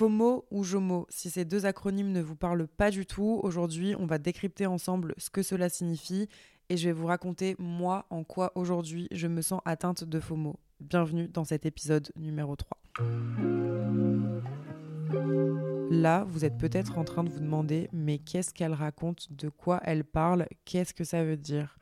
FOMO ou JOMO, si ces deux acronymes ne vous parlent pas du tout, aujourd'hui on va décrypter ensemble ce que cela signifie et je vais vous raconter moi en quoi aujourd'hui je me sens atteinte de FOMO. Bienvenue dans cet épisode numéro 3. Là, vous êtes peut-être en train de vous demander mais qu'est-ce qu'elle raconte, de quoi elle parle, qu'est-ce que ça veut dire?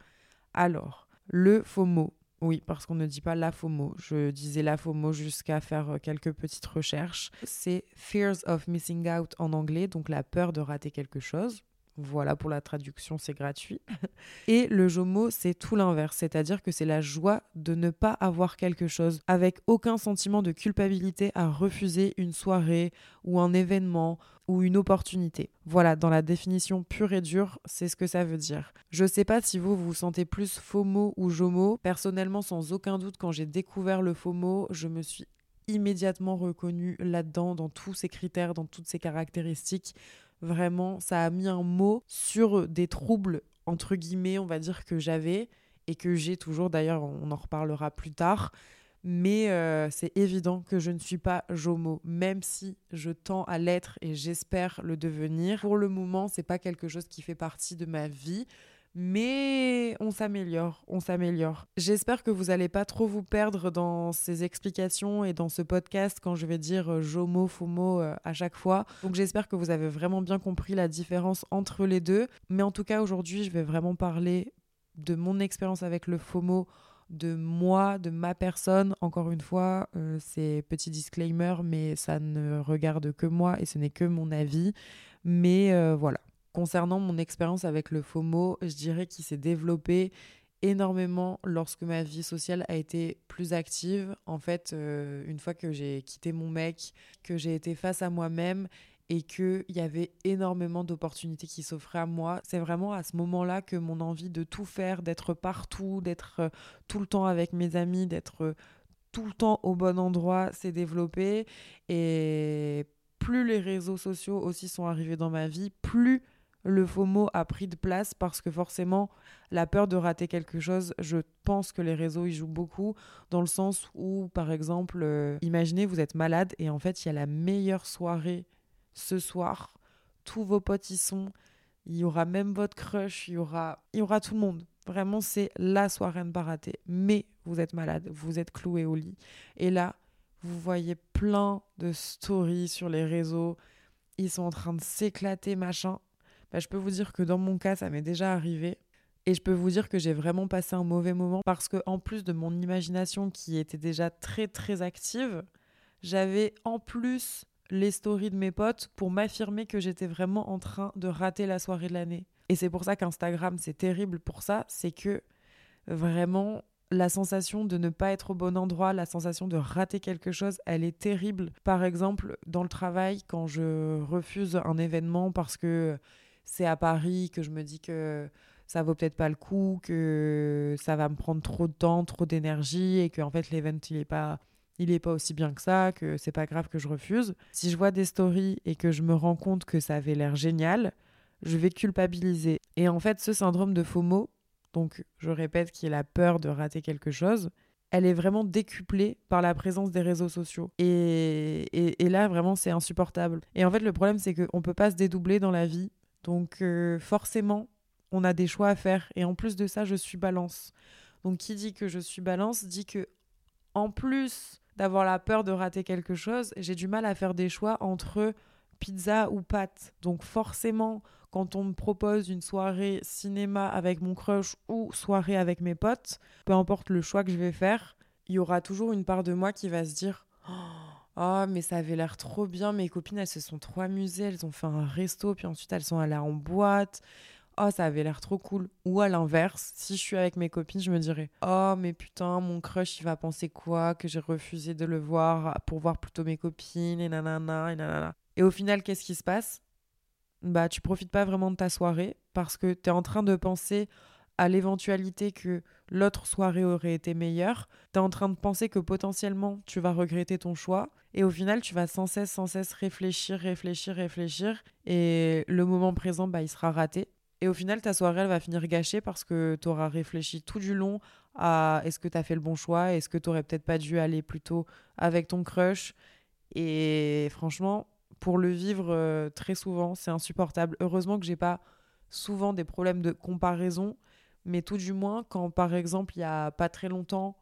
Alors, le FOMO, oui, parce qu'on ne dit pas la FOMO. Je disais la FOMO jusqu'à faire euh, quelques petites recherches. C'est Fears of Missing Out en anglais, donc la peur de rater quelque chose. Voilà pour la traduction, c'est gratuit. Et le JOMO, c'est tout l'inverse, c'est-à-dire que c'est la joie de ne pas avoir quelque chose, avec aucun sentiment de culpabilité à refuser une soirée ou un événement ou une opportunité. Voilà, dans la définition pure et dure, c'est ce que ça veut dire. Je sais pas si vous vous sentez plus FOMO ou JOMO. Personnellement, sans aucun doute, quand j'ai découvert le FOMO, je me suis immédiatement reconnue là-dedans, dans tous ces critères, dans toutes ces caractéristiques. Vraiment, ça a mis un mot sur des troubles, entre guillemets, on va dire, que j'avais et que j'ai toujours. D'ailleurs, on en reparlera plus tard. Mais euh, c'est évident que je ne suis pas Jomo, même si je tends à l'être et j'espère le devenir. Pour le moment, c'est pas quelque chose qui fait partie de ma vie mais on s'améliore, on s'améliore. J'espère que vous n'allez pas trop vous perdre dans ces explications et dans ce podcast quand je vais dire euh, JOMO, FOMO euh, à chaque fois. Donc j'espère que vous avez vraiment bien compris la différence entre les deux. Mais en tout cas, aujourd'hui, je vais vraiment parler de mon expérience avec le FOMO de moi, de ma personne. Encore une fois, euh, c'est petit disclaimer, mais ça ne regarde que moi et ce n'est que mon avis. Mais voilà, Concernant mon expérience avec le FOMO, je dirais qu'il s'est développé énormément lorsque ma vie sociale a été plus active. En fait, euh, une fois que j'ai quitté mon mec, que j'ai été face à moi-même et qu'il y avait énormément d'opportunités qui s'offraient à moi, c'est vraiment à ce moment-là que mon envie de tout faire, d'être partout, d'être euh, tout le temps avec mes amis, d'être euh, tout le temps au bon endroit s'est développée. Et plus les réseaux sociaux aussi sont arrivés dans ma vie, plus le FOMO a pris de place parce que forcément, la peur de rater quelque chose, je pense que les réseaux y jouent beaucoup, dans le sens où, par exemple, euh, imaginez, vous êtes malade et en fait, il y a la meilleure soirée ce soir, tous vos potes y sont, il y aura même votre crush, il y aura, il y aura tout le monde. Vraiment, c'est la soirée ne pas rater. Mais vous êtes malade, vous êtes cloué au lit. Et là, vous voyez plein de stories sur les réseaux. Ils sont en train de s'éclater, machin. Bah, je peux vous dire que dans mon cas, ça m'est déjà arrivé. Et je peux vous dire que j'ai vraiment passé un mauvais moment parce que en plus de mon imagination qui était déjà très très active, j'avais en plus les stories de mes potes pour m'affirmer que j'étais vraiment en train de rater la soirée de l'année. Et c'est pour ça qu'Instagram, c'est terrible pour ça, c'est que vraiment la sensation de ne pas être au bon endroit, la sensation de rater quelque chose, elle est terrible. Par exemple, dans le travail, quand je refuse un événement parce que c'est à Paris que je me dis que ça vaut peut-être pas le coup, que ça va me prendre trop de temps, trop d'énergie et que en fait l'event il est pas il est pas aussi bien que ça, que c'est pas grave que je refuse. Si je vois des stories et que je me rends compte que ça avait l'air génial, je vais culpabiliser. Et en fait, ce syndrome de FOMO, donc je répète qui est la peur de rater quelque chose, elle est vraiment décuplée par la présence des réseaux sociaux. Et, et, là, vraiment, c'est insupportable. Et en fait, le problème, c'est qu'on ne peut pas se dédoubler dans la vie. Donc euh, forcément, on a des choix à faire. Et en plus de ça, je suis balance. Donc qui dit que je suis balance dit que en plus d'avoir la peur de rater quelque chose, j'ai du mal à faire des choix entre pizza ou pâtes. Donc forcément, quand on me propose une soirée cinéma avec mon crush ou soirée avec mes potes, peu importe le choix que je vais faire, il y aura toujours une part de moi qui va se dire oh, mais ça avait l'air trop bien. Mes copines, elles se sont trop amusées. Elles ont fait un resto, puis ensuite elles sont allées en boîte. oh ça avait l'air trop cool. Ou à l'inverse, si je suis avec mes copines, je me dirais oh mais putain mon crush il va penser quoi que j'ai refusé de le voir pour voir plutôt mes copines et nanana et nanana? Et au final qu'est-ce qui se passe? Bah tu profites pas vraiment de ta soirée parce que tu es en train de penser à l'éventualité que l'autre soirée aurait été meilleure, tu es en train de penser que potentiellement tu vas regretter ton choix et au final tu vas sans cesse sans cesse réfléchir, réfléchir, réfléchir et le moment présent bah il sera raté. Et au final ta soirée elle va finir gâchée parce que tu auras réfléchi tout du long à est-ce que tu as fait le bon choix, est-ce que tu aurais peut-être pas dû aller plus tôt avec ton crush et franchement pour le vivre euh, très souvent, c'est insupportable. Heureusement que j'ai pas souvent des problèmes de comparaison mais tout du moins, quand par exemple, il y a pas très longtemps,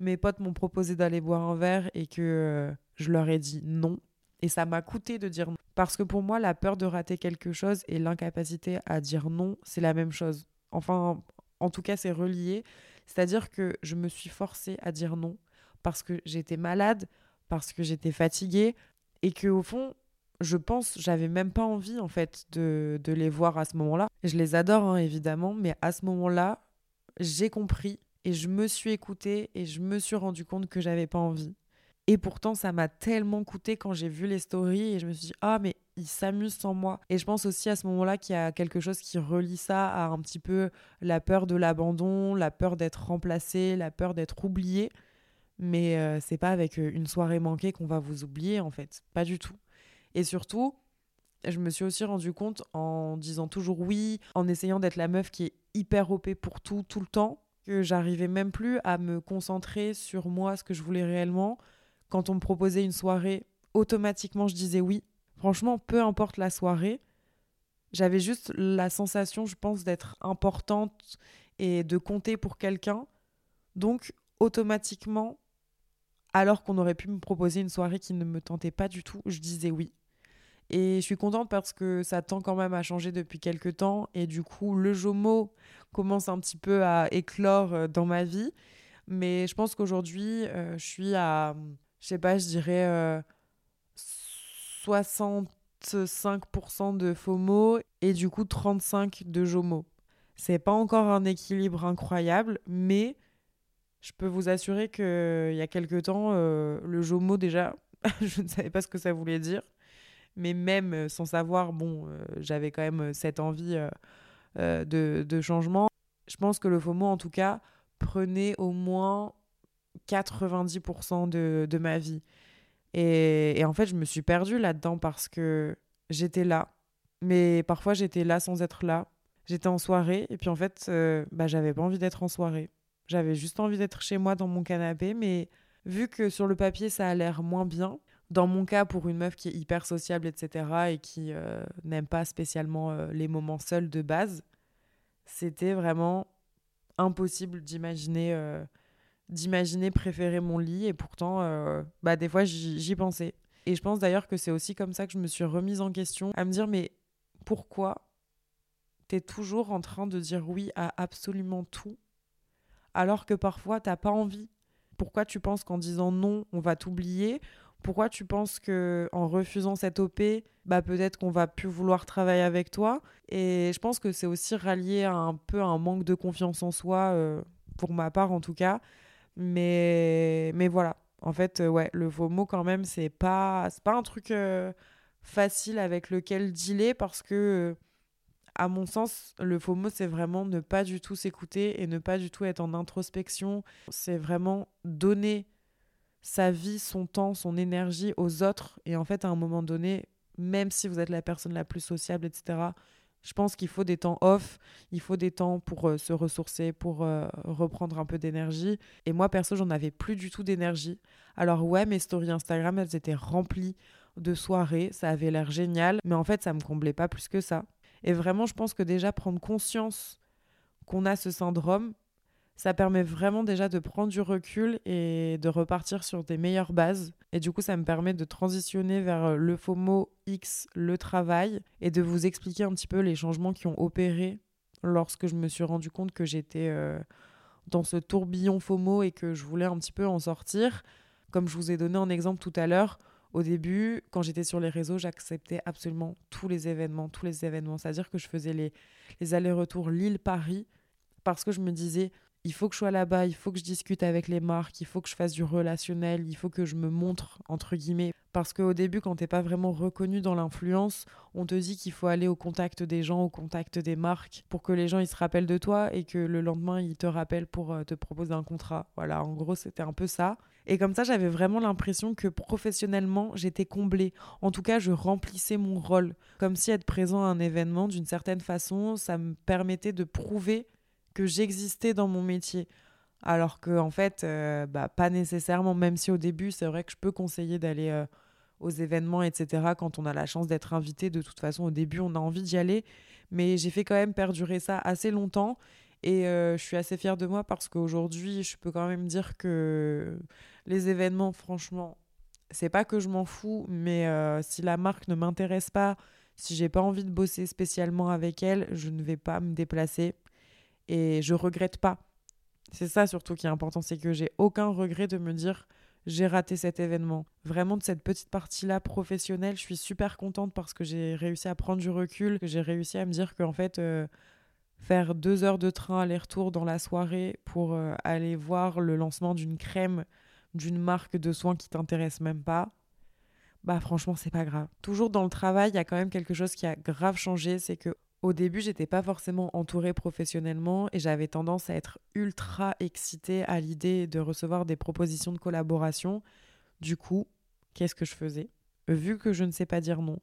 mes potes m'ont proposé d'aller boire un verre et que euh, je leur ai dit non. Et ça m'a coûté de dire non. Parce que pour moi, la peur de rater quelque chose et l'incapacité à dire non, c'est la même chose. Enfin, en tout cas, c'est relié. C'est-à-dire que je me suis forcée à dire non parce que j'étais malade, parce que j'étais fatiguée et que au fond, je pense, j'avais même pas envie en fait de, les voir à ce moment-là. Je les adore hein, évidemment, mais à ce moment-là, j'ai compris et je me suis écoutée et je me suis rendu compte que j'avais pas envie. Et pourtant, ça m'a tellement coûté quand j'ai vu les stories et je me suis dit, ah, mais il s'amuse sans moi. Et je pense aussi à ce moment-là qu'il y a quelque chose qui relie ça à un petit peu la peur de l'abandon, la peur d'être remplacé, la peur d'être oublié. Mais euh, c'est pas avec euh, une soirée manquée qu'on va vous oublier en fait, pas du tout. Et surtout, je me suis aussi rendu compte en disant toujours oui, en essayant d'être la meuf qui est hyper OP pour tout, tout le temps, que j'arrivais même plus à me concentrer sur moi, ce que je voulais réellement. Quand on me proposait une soirée, automatiquement je disais oui. Franchement, peu importe la soirée, j'avais juste la sensation, je pense, d'être importante et de compter pour quelqu'un. Donc, automatiquement, alors qu'on aurait pu me proposer une soirée qui ne me tentait pas du tout, je disais oui. Et je suis contente parce que ça tend quand même à changer depuis quelques temps. Et du coup, le Jomo commence un petit peu à éclore euh, dans ma vie. Mais je pense qu'aujourd'hui, euh, je suis à, je sais pas, je dirais 65% euh, de FOMO et du coup 35% de JOMO. C'est pas encore un équilibre incroyable, mais je peux vous assurer qu'il y a quelques temps, le JOMO déjà, je ne savais pas ce que ça voulait dire mais même euh, sans savoir, bon, euh, j'avais quand même euh, cette envie de, changement. Je pense que le FOMO, en tout cas, prenait au moins 90% de, de, ma vie. Et, et, en fait, je me suis perdue là-dedans parce que j'étais là, mais parfois j'étais là sans être là. J'étais en soirée et puis en fait, bah, j'avais pas envie d'être en soirée. J'avais juste envie d'être chez moi dans mon canapé, mais vu que sur le papier ça a l'air moins bien, dans mon cas, pour une meuf qui est hyper sociable, etc., et qui euh, n'aime pas spécialement euh, les moments seuls de base, c'était vraiment impossible d'imaginer euh, préférer mon lit. Et pourtant, bah, des fois, j'y pensais. Et je pense d'ailleurs que c'est aussi comme ça que je me suis remise en question, à me dire, mais pourquoi t'es toujours en train de dire oui à absolument tout, alors que parfois, t'as pas envie? Pourquoi tu penses qu'en disant non, on va t'oublier? Pourquoi tu penses que en refusant cette OP, bah peut-être qu'on va plus vouloir travailler avec toi? Et je pense que c'est aussi rallié à un peu un manque de confiance en soi, euh, pour ma part en tout cas. Mais, mais voilà, en fait, euh, ouais, le FOMO quand même, c'est pas, pas un truc euh, facile avec lequel dealer parce que, à mon sens, le FOMO, c'est vraiment ne pas du tout s'écouter et ne pas du tout être en introspection. C'est vraiment donner sa vie, son temps, son énergie aux autres. Et en fait, à un moment donné, même si vous êtes la personne la plus sociable, etc., je pense qu'il faut des temps off, il faut des temps pour euh, se ressourcer, pour euh, reprendre un peu d'énergie. Et moi, perso, j'en avais plus du tout d'énergie. Alors ouais, mes stories Instagram, elles étaient remplies de soirées, ça avait l'air génial, mais en fait, ça me comblait pas plus que ça. Et vraiment, je pense que déjà prendre conscience qu'on a ce syndrome, ça permet vraiment déjà de prendre du recul et de repartir sur des meilleures bases. Et du coup, ça me permet de transitionner vers euh, le FOMO X, le travail, et de vous expliquer un petit peu les changements qui ont opéré lorsque je me suis rendu compte que j'étais euh, dans ce tourbillon FOMO et que je voulais un petit peu en sortir. Comme je vous ai donné un exemple tout à l'heure, Au début, quand j'étais sur les réseaux, j'acceptais absolument tous les événements, tous les événements. C'est-à-dire que je faisais les, les allers-retours Lille-Paris parce que je me disais, il faut que je sois là-bas, il faut que je discute avec les marques, il faut que je fasse du relationnel, il faut que je me montre, entre guillemets. Parce qu'au début, quand t'es pas vraiment reconnu dans l'influence, on te dit qu'il faut aller au contact des gens, au contact des marques, pour que les gens ils se rappellent de toi et que le lendemain ils te rappellent pour euh, te proposer un contrat. Voilà, en gros, c'était un peu ça. Et comme ça, j'avais vraiment l'impression que professionnellement, j'étais comblée. En tout cas, je remplissais mon rôle. Comme si être présent à un événement, d'une certaine façon, ça me permettait de prouver que j'existais dans mon métier. Alors que en fait, euh, bah, pas nécessairement, même si au début, c'est vrai que je peux conseiller d'aller euh, aux événements, etc. Quand on a la chance d'être invité, de toute façon, au début, on a envie d'y aller. Mais j'ai fait quand même perdurer ça assez longtemps. Et euh, je suis assez fière de moi parce qu'aujourd'hui, je peux quand même dire que les événements, franchement, c'est pas que je m'en fous, mais si la marque ne m'intéresse pas, si j'ai pas envie de bosser spécialement avec elle, je ne vais pas me déplacer et je regrette pas. C'est ça surtout qui est important, c'est que j'ai aucun regret de me dire j'ai raté cet événement. Vraiment de cette petite partie-là professionnelle, je suis super contente parce que j'ai réussi à prendre du recul, que j'ai réussi à me dire qu'en fait euh, faire deux heures de train aller-retour dans la soirée pour euh, aller voir le lancement d'une crème d'une marque de soins qui t'intéresse même pas, bah franchement c'est pas grave. Toujours dans le travail, il y a quand même quelque chose qui a grave changé, c'est que au début, j'étais pas forcément entourée professionnellement et j'avais tendance à être ultra excitée à l'idée de recevoir des propositions de collaboration. Du coup, qu'est-ce que je faisais? Vu que je ne sais pas dire non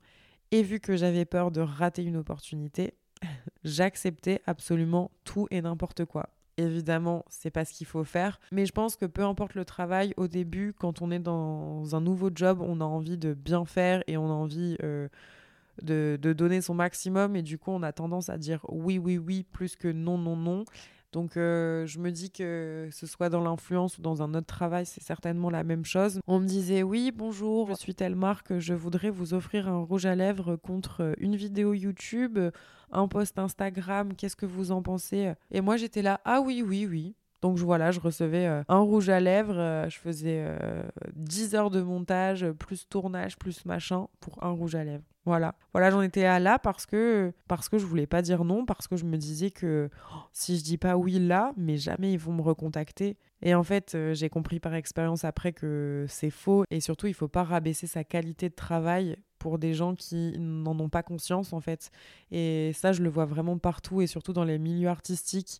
et vu que j'avais peur de rater une opportunité, j'acceptais absolument tout et n'importe quoi. Évidemment, c'est pas ce qu'il faut faire, mais je pense que peu importe le travail, au début, quand on est dans un nouveau job, on a envie de bien faire et on a envie euh, de, donner son maximum et du coup on a tendance à dire oui oui oui plus que non non non donc euh, je me dis que ce soit dans l'influence ou dans un autre travail, c'est certainement la même chose. On me disait oui, bonjour, je suis telle marque, je voudrais vous offrir un rouge à lèvres contre une vidéo YouTube, un post Instagram, qu'est-ce que vous en pensez? Et moi j'étais là, ah oui, oui, oui. Donc voilà, je recevais euh, un rouge à lèvres, euh, je faisais 10 heures de montage, plus tournage, plus machin, pour un rouge à lèvres. Voilà, voilà, j'en étais à là parce que parce que je voulais pas dire non, parce que je me disais que oh, si je dis pas oui là, mais jamais ils vont me recontacter. Et en fait, euh, j'ai compris par expérience après que c'est faux et surtout il faut pas rabaisser sa qualité de travail pour des gens qui n'en ont pas conscience en fait. Et ça, je le vois vraiment partout et surtout dans les milieux artistiques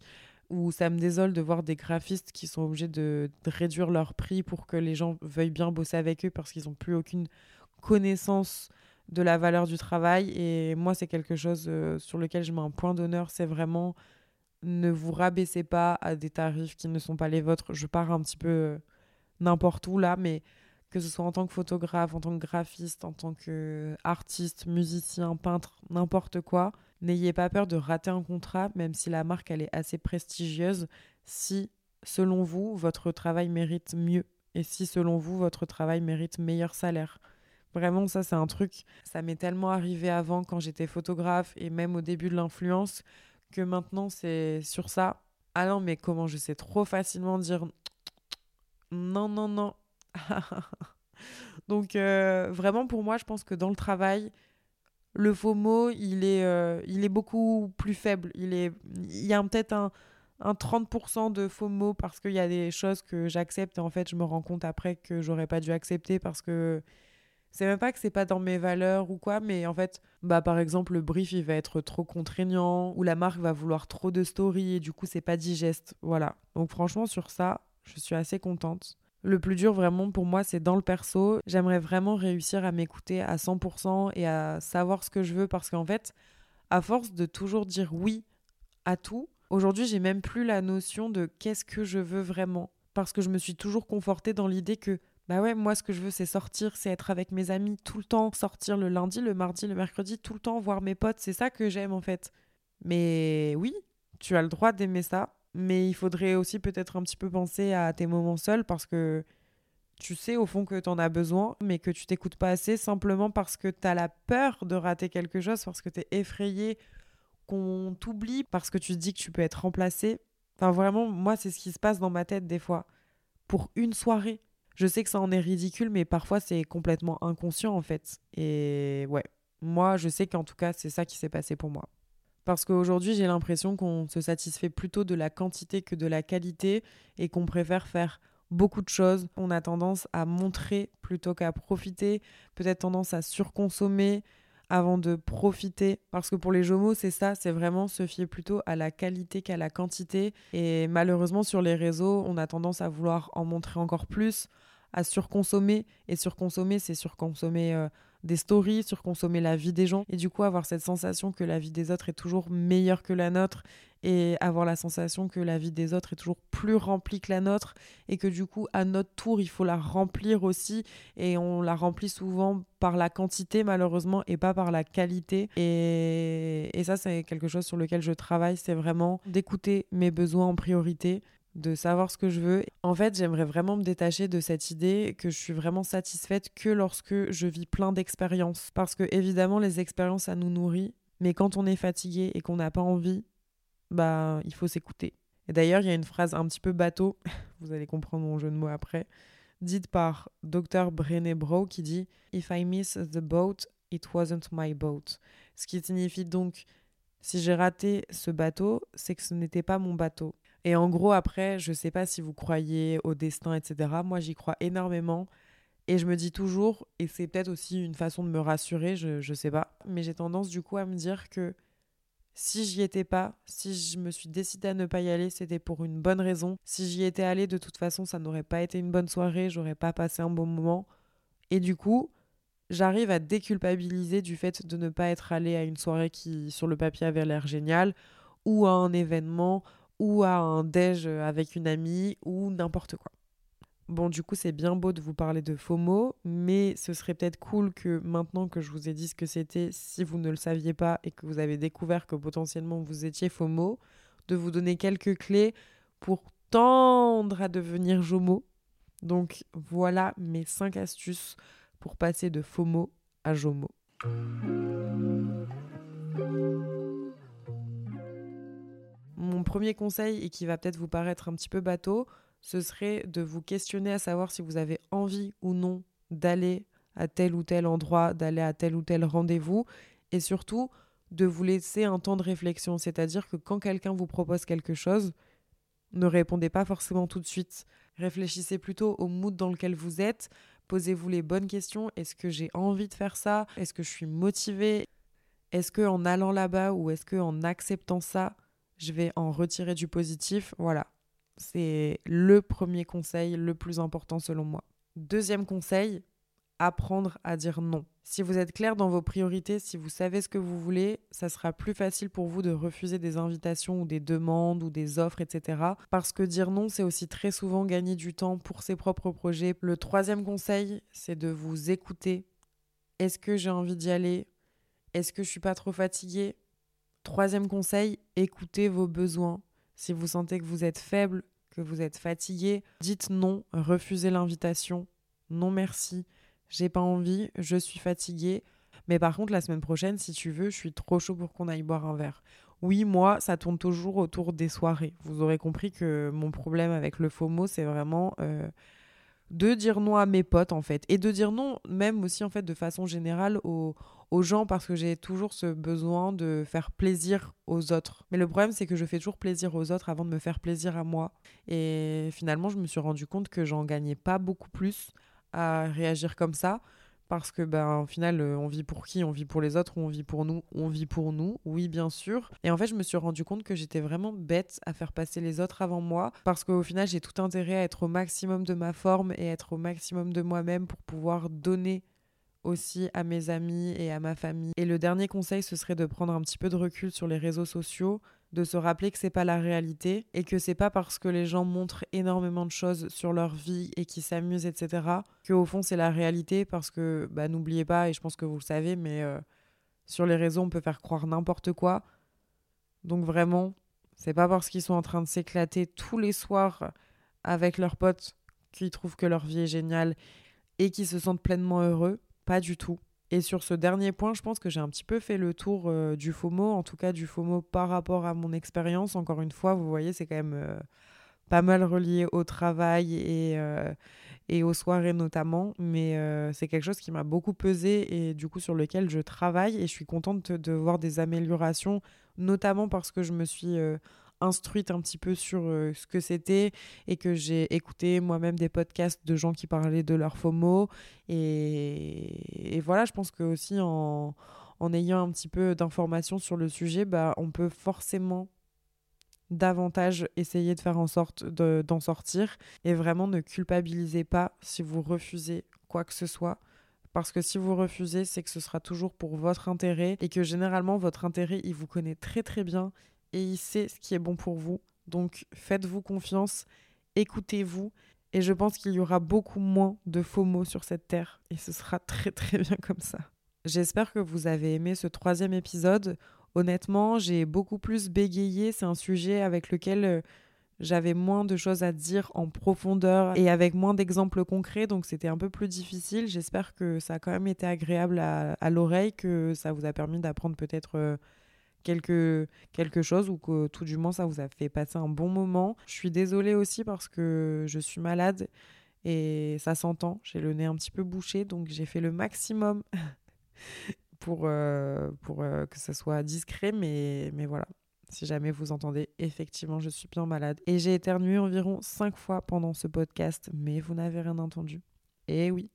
où ça me désole de voir des graphistes qui sont obligés de, réduire leur prix pour que les gens veuillent bien bosser avec eux parce qu'ils n'ont plus aucune connaissance de la valeur du travail. Et moi, c'est quelque chose euh, sur lequel je mets un point d'honneur. C'est vraiment ne vous rabaissez pas à des tarifs qui ne sont pas les vôtres. Je pars un petit peu euh, n'importe où là, mais que ce soit en tant que photographe, en tant que graphiste, en tant qu'artiste, musicien, peintre, n'importe quoi, n'ayez pas peur de rater un contrat, même si la marque elle est assez prestigieuse, si selon vous, votre travail mérite mieux et si selon vous, votre travail mérite meilleur salaire. Vraiment, ça, c'est un truc, ça m'est tellement arrivé avant quand j'étais photographe et même au début de l'influence que maintenant, c'est sur ça. Ah non, mais comment je sais trop facilement dire non, non, non. Donc, euh, vraiment, pour moi, je pense que dans le travail, le mot, il est, euh, il est beaucoup plus faible. Il, est, il y a peut-être un, un 30% de mots parce qu'il y a des choses que j'accepte et en fait, je me rends compte après que j'aurais pas dû accepter parce que c'est même pas que c'est pas dans mes valeurs ou quoi, mais en fait, bah par exemple, le brief il va être trop contraignant ou la marque va vouloir trop de story et du coup c'est pas digeste. Voilà. Donc franchement sur ça, je suis assez contente. Le plus dur vraiment pour moi, c'est dans le perso. J'aimerais vraiment réussir à m'écouter à 100% et à savoir ce que je veux parce qu'en fait, à force de toujours dire oui à tout, aujourd'hui, j'ai même plus la notion de qu'est-ce que je veux vraiment parce que je me suis toujours confortée dans l'idée que bah ouais, moi ce que je veux c'est sortir, c'est être avec mes amis tout le temps, sortir le lundi, le mardi, le mercredi, tout le temps, voir mes potes, c'est ça que j'aime en fait. Mais oui, tu as le droit d'aimer ça, mais il faudrait aussi peut-être un petit peu penser à tes moments seuls parce que tu sais au fond que tu en as besoin, mais que tu t'écoutes pas assez simplement parce que tu as la peur de rater quelque chose, parce que tu es effrayé qu'on t'oublie, parce que tu te dis que tu peux être remplacé. Enfin vraiment, moi c'est ce qui se passe dans ma tête des fois. Pour une soirée, Je sais que ça en est ridicule, mais parfois c'est complètement inconscient en fait. Et ouais, moi je sais qu'en tout cas c'est ça qui s'est passé pour moi. Parce qu'aujourd'hui j'ai l'impression qu'on se satisfait plutôt de la quantité que de la qualité et qu'on préfère faire beaucoup de choses. On a tendance à montrer plutôt qu'à profiter, peut-être tendance à surconsommer avant de profiter. Parce que pour les jomos, c'est ça, c'est vraiment se fier plutôt à la qualité qu'à la quantité. Et malheureusement, sur les réseaux, on a tendance à vouloir en montrer encore plus, à surconsommer. Et surconsommer, c'est surconsommer euh, des stories, surconsommer la vie des gens. Et du coup, avoir cette sensation que la vie des autres est toujours meilleure que la nôtre et avoir la sensation que la vie des autres est toujours plus remplie que la nôtre et que du coup à notre tour il faut la remplir aussi et on la remplit souvent par la quantité malheureusement et pas par la qualité et, et ça c'est quelque chose sur lequel je travaille c'est vraiment d'écouter mes besoins en priorité de savoir ce que je veux. En fait, j'aimerais vraiment me détacher de cette idée que je suis vraiment satisfaite que lorsque je vis plein d'expériences. Parce que évidemment, les expériences, ça nous nourrit. Mais quand on est fatigué et qu'on n'a pas envie, bah, il faut s'écouter. Et d'ailleurs, il y a une phrase un petit peu bateau, vous allez comprendre mon jeu de mots après, dite par Dr. Brené Brown qui dit If I miss the boat, it wasn't my boat. Ce qui signifie donc si j'ai raté ce bateau, c'est que ce n'était pas mon bateau. Et en gros, après, je sais pas si vous croyez au destin, etc. Moi, j'y crois énormément. Et je me dis toujours, et c'est peut-être aussi une façon de me rassurer, je, je sais pas, mais j'ai tendance du coup à me dire que si j'y étais pas, si je me suis décidée à ne pas y aller, c'était pour une bonne raison. Si j'y étais allée, de toute façon, ça n'aurait pas été une bonne soirée, j'aurais pas passé un bon moment. Et du coup, j'arrive à déculpabiliser du fait de ne pas être allée à une soirée qui, sur le papier, avait l'air géniale, ou à un événement, ou à un déj avec une amie, ou n'importe quoi. Bon, du coup, c'est bien beau de vous parler de FOMO, mais ce serait peut-être cool que maintenant que je vous ai dit ce que c'était, si vous ne le saviez pas et que vous avez découvert que potentiellement vous étiez FOMO, de vous donner quelques clés pour tendre à devenir JOMO. Donc voilà mes 5 astuces pour passer de FOMO à JOMO. Mon premier conseil, et qui va peut-être vous paraître un petit peu bateau, ce serait de vous questionner à savoir si vous avez envie ou non d'aller à tel ou tel endroit, d'aller à tel ou tel rendez-vous, et surtout de vous laisser un temps de réflexion. C'est-à-dire que quand quelqu'un vous propose quelque chose, ne répondez pas forcément tout de suite. Réfléchissez plutôt au mood dans lequel vous êtes. Posez-vous les bonnes questions. Est-ce que j'ai envie de faire ça? Est-ce que je suis motivée? Est-ce que en allant là-bas ou est-ce que en acceptant ça, je vais en retirer du positif Voilà. C'est le premier conseil, le plus important selon moi. Deuxième conseil, apprendre à dire non. Si vous êtes clair dans vos priorités, si vous savez ce que vous voulez, ça sera plus facile pour vous de refuser des invitations ou des demandes ou des offres, etc. Parce que dire non, c'est aussi très souvent gagner du temps pour ses propres projets. Le troisième conseil, c'est de vous écouter. Est-ce que j'ai envie d'y aller? Est-ce que je suis pas trop fatiguée? Troisième conseil, écoutez vos besoins. Si vous sentez que vous êtes faible, que vous êtes fatigué, dites non, refusez l'invitation. Non merci, j'ai pas envie, je suis fatigué. Mais par contre, la semaine prochaine, si tu veux, je suis trop chaud pour qu'on aille boire un verre. Oui, moi, ça tourne toujours autour des soirées. Vous aurez compris que mon problème avec le FOMO, c'est vraiment euh, de dire non à mes potes en fait et de dire non même aussi en fait de façon générale aux, gens parce que j'ai toujours ce besoin de faire plaisir aux autres. Mais le problème c'est que je fais toujours plaisir aux autres avant de me faire plaisir à moi et finalement je me suis rendu compte que j'en gagnais pas beaucoup plus à réagir comme ça parce que ben au final euh, on vit pour qui? On vit pour les autres ou on vit pour nous? On vit pour nous, oui bien sûr. Et en fait je me suis rendu compte que j'étais vraiment bête à faire passer les autres avant moi parce qu'au final j'ai tout intérêt à être au maximum de ma forme et être au maximum de moi-même pour pouvoir donner aussi à mes amis et à ma famille. Et le dernier conseil, ce serait de prendre un petit peu de recul sur les réseaux sociaux, de se rappeler que c'est pas la réalité et que c'est pas parce que les gens montrent énormément de choses sur leur vie et qui s'amusent, etc., que au fond c'est la réalité parce que bah, n'oubliez pas, et je pense que vous le savez, mais euh, sur les réseaux on peut faire croire n'importe quoi. Donc vraiment, c'est pas parce qu'ils sont en train de s'éclater tous les soirs avec leurs potes qu'ils trouvent que leur vie est géniale et qu'ils se sentent pleinement heureux. Pas du tout. Et sur ce dernier point, je pense que j'ai un petit peu fait le tour euh, du FOMO, en tout cas du FOMO par rapport à mon expérience. Encore une fois, vous voyez, c'est quand même euh, pas mal relié au travail et, euh, et aux soirées notamment. Mais c'est quelque chose qui m'a beaucoup pesé et du coup sur lequel je travaille et je suis contente de, voir des améliorations, notamment parce que je me suis instruite un petit peu sur euh, ce que c'était et que j'ai écouté moi-même des podcasts de gens qui parlaient de leur FOMO. Et, et voilà, je pense que aussi en, en ayant un petit peu d'informations sur le sujet, bah, on peut forcément davantage essayer de faire en sorte d'en sortir et vraiment ne culpabilisez pas si vous refusez quoi que ce soit parce que si vous refusez c'est que ce sera toujours pour votre intérêt et que généralement votre intérêt il vous connaît très très bien et il sait ce qui est bon pour vous donc faites-vous confiance écoutez-vous et je pense qu'il y aura beaucoup moins de faux mots sur cette terre et ce sera très très bien comme ça J'espère que vous avez aimé ce troisième épisode. Honnêtement, j'ai beaucoup plus bégayé. C'est un sujet avec lequel euh, j'avais moins de choses à dire en profondeur et avec moins d'exemples concrets, donc c'était un peu plus difficile. J'espère que ça a quand même été agréable à, l'oreille, que ça vous a permis d'apprendre peut-être euh, quelque, quelque chose ou que tout du moins ça vous a fait passer un bon moment. Je suis désolée aussi parce que je suis malade et ça s'entend. J'ai le nez un petit peu bouché, donc j'ai fait le maximum pour, euh, pour euh, que ça soit discret, mais, mais voilà. Si jamais vous entendez, effectivement, je suis bien malade. Et j'ai éternué environ 5 fois pendant ce podcast, mais vous n'avez rien entendu. Et oui.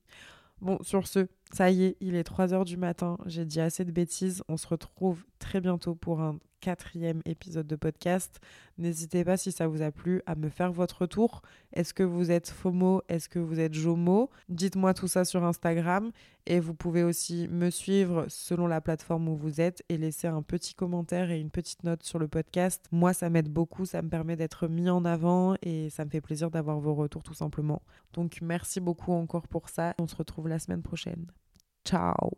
Bon, sur ce, ça y est, il est 3 heures du matin. J'ai dit assez de bêtises. On se retrouve très bientôt pour un quatrième épisode de podcast. N'hésitez pas si ça vous a plu à me faire votre retour. Est-ce que vous êtes FOMO? Est-ce que vous êtes JOMO? Dites-moi tout ça sur Instagram et vous pouvez aussi me suivre selon la plateforme où vous êtes et laisser un petit commentaire et une petite note sur le podcast. Moi, ça m'aide beaucoup, ça me permet d'être mis en avant et ça me fait plaisir d'avoir vos retours tout simplement. Donc merci beaucoup encore pour ça. On se retrouve la semaine prochaine. Ciao